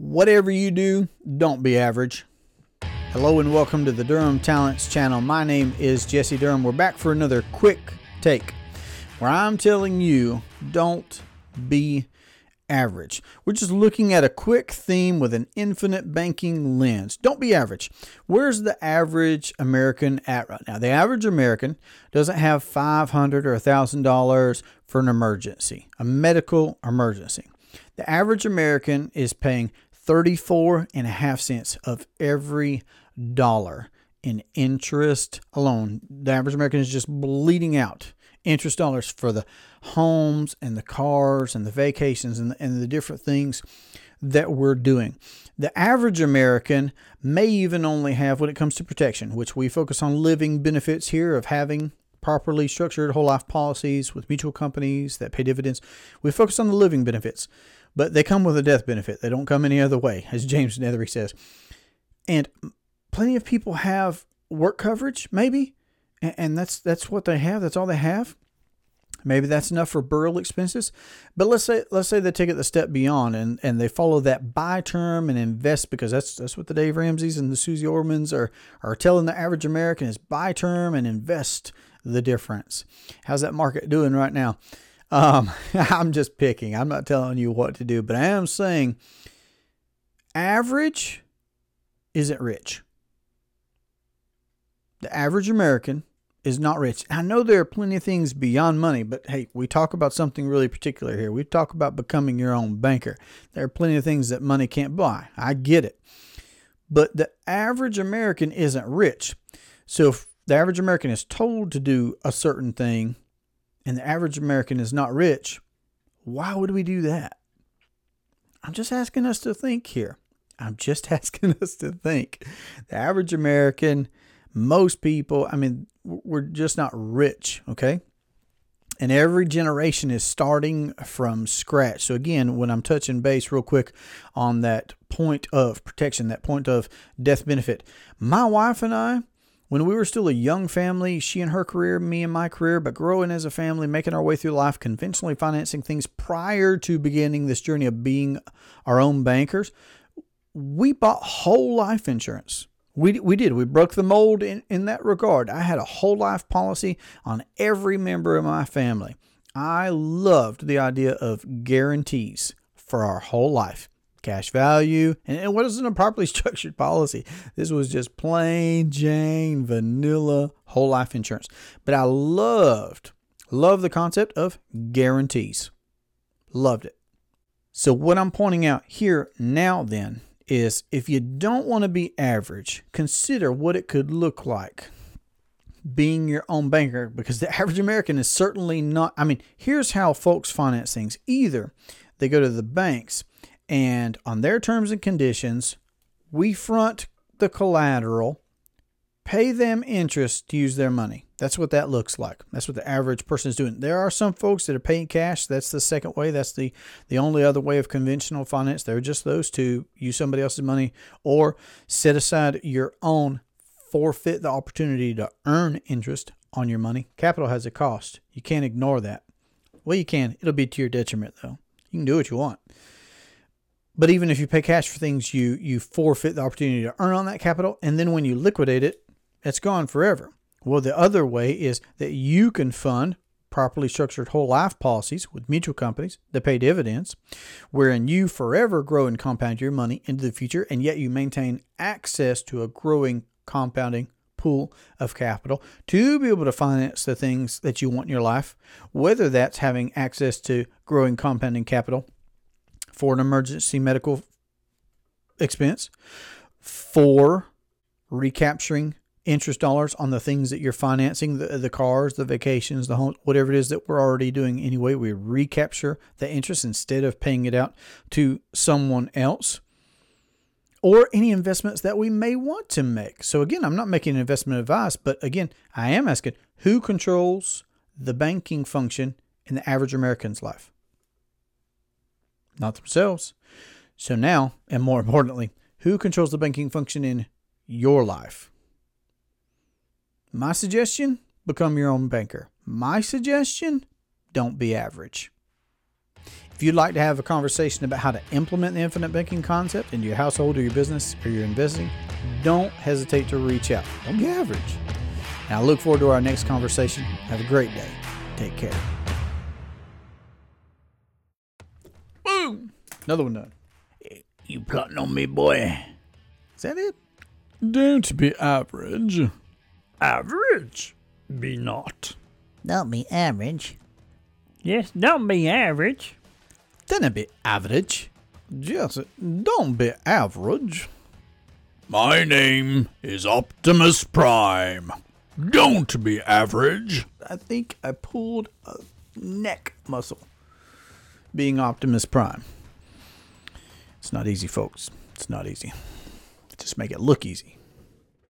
Whatever you do, don't be average. Hello and welcome to the Durham Talents channel. My name is Jesse Durham. We're back for another quick take where I'm telling you don't be average. We're just looking at a quick theme with an infinite banking lens. Don't be average. Where's the average American at right now? The average American doesn't have $500 or $1,000 for an emergency, a medical emergency. The average American is paying 34 and a half cents of every dollar in interest alone. The average American is just bleeding out interest dollars for the homes and the cars and the vacations and the, and the different things that we're doing. The average American may even only have, when it comes to protection, which we focus on living benefits here of having properly structured whole life policies with mutual companies that pay dividends. We focus on the living benefits, but they come with a death benefit. They don't come any other way, as James Nethery says. And plenty of people have work coverage, maybe, and that's that's what they have. That's all they have. Maybe that's enough for burial expenses. But let's say let's say they take it the step beyond and, and they follow that buy term and invest because that's that's what the Dave Ramsey's and the Susie Ormans are are telling the average American is buy term and invest the difference. How's that market doing right now? Um, I'm just picking. I'm not telling you what to do, but I am saying average isn't rich. The average American is not rich. I know there are plenty of things beyond money, but hey, we talk about something really particular here. We talk about becoming your own banker. There are plenty of things that money can't buy. I get it. But the average American isn't rich. So if the average American is told to do a certain thing and the average American is not rich, why would we do that? I'm just asking us to think here. I'm just asking us to think. The average American, most people, I mean, we're just not rich, okay? And every generation is starting from scratch. So, again, when I'm touching base real quick on that point of protection, that point of death benefit, my wife and I, when we were still a young family, she and her career, me and my career, but growing as a family, making our way through life, conventionally financing things prior to beginning this journey of being our own bankers, we bought whole life insurance. We, we did. We broke the mold in, in that regard. I had a whole life policy on every member of my family. I loved the idea of guarantees for our whole life cash value, and it wasn't a properly structured policy. This was just plain Jane vanilla whole life insurance. But I loved, loved the concept of guarantees. Loved it. So, what I'm pointing out here now then is if you don't want to be average, consider what it could look like being your own banker because the average American is certainly not. I mean, here's how folks finance things either they go to the banks and on their terms and conditions, we front the collateral, pay them interest to use their money. That's what that looks like. That's what the average person is doing. There are some folks that are paying cash. That's the second way. That's the, the only other way of conventional finance. There are just those two. Use somebody else's money or set aside your own, forfeit the opportunity to earn interest on your money. Capital has a cost. You can't ignore that. Well, you can. It'll be to your detriment, though. You can do what you want. But even if you pay cash for things, you you forfeit the opportunity to earn on that capital, and then when you liquidate it, it's gone forever. Well, the other way is that you can fund properly structured whole life policies with mutual companies that pay dividends, wherein you forever grow and compound your money into the future, and yet you maintain access to a growing compounding pool of capital to be able to finance the things that you want in your life, whether that's having access to growing compounding capital for an emergency medical expense, for recapturing interest dollars on the things that you're financing the, the cars the vacations the home whatever it is that we're already doing anyway we recapture the interest instead of paying it out to someone else or any investments that we may want to make. So again i'm not making investment advice but again i am asking who controls the banking function in the average american's life not themselves so now and more importantly who controls the banking function in your life my suggestion become your own banker. My suggestion don't be average. If you'd like to have a conversation about how to implement the infinite banking concept into your household or your business or your investing, don't hesitate to reach out. Don't be average. And I look forward to our next conversation. Have a great day. Take care. Another one done. You plotting on me, boy? Is that it? Don't be average. Average? Be not. Don't be average. Yes, don't be average. Don't be average. Just don't be average. My name is Optimus Prime. Don't be average. I think I pulled a neck muscle being Optimus Prime. It's not easy, folks. It's not easy. Just make it look easy.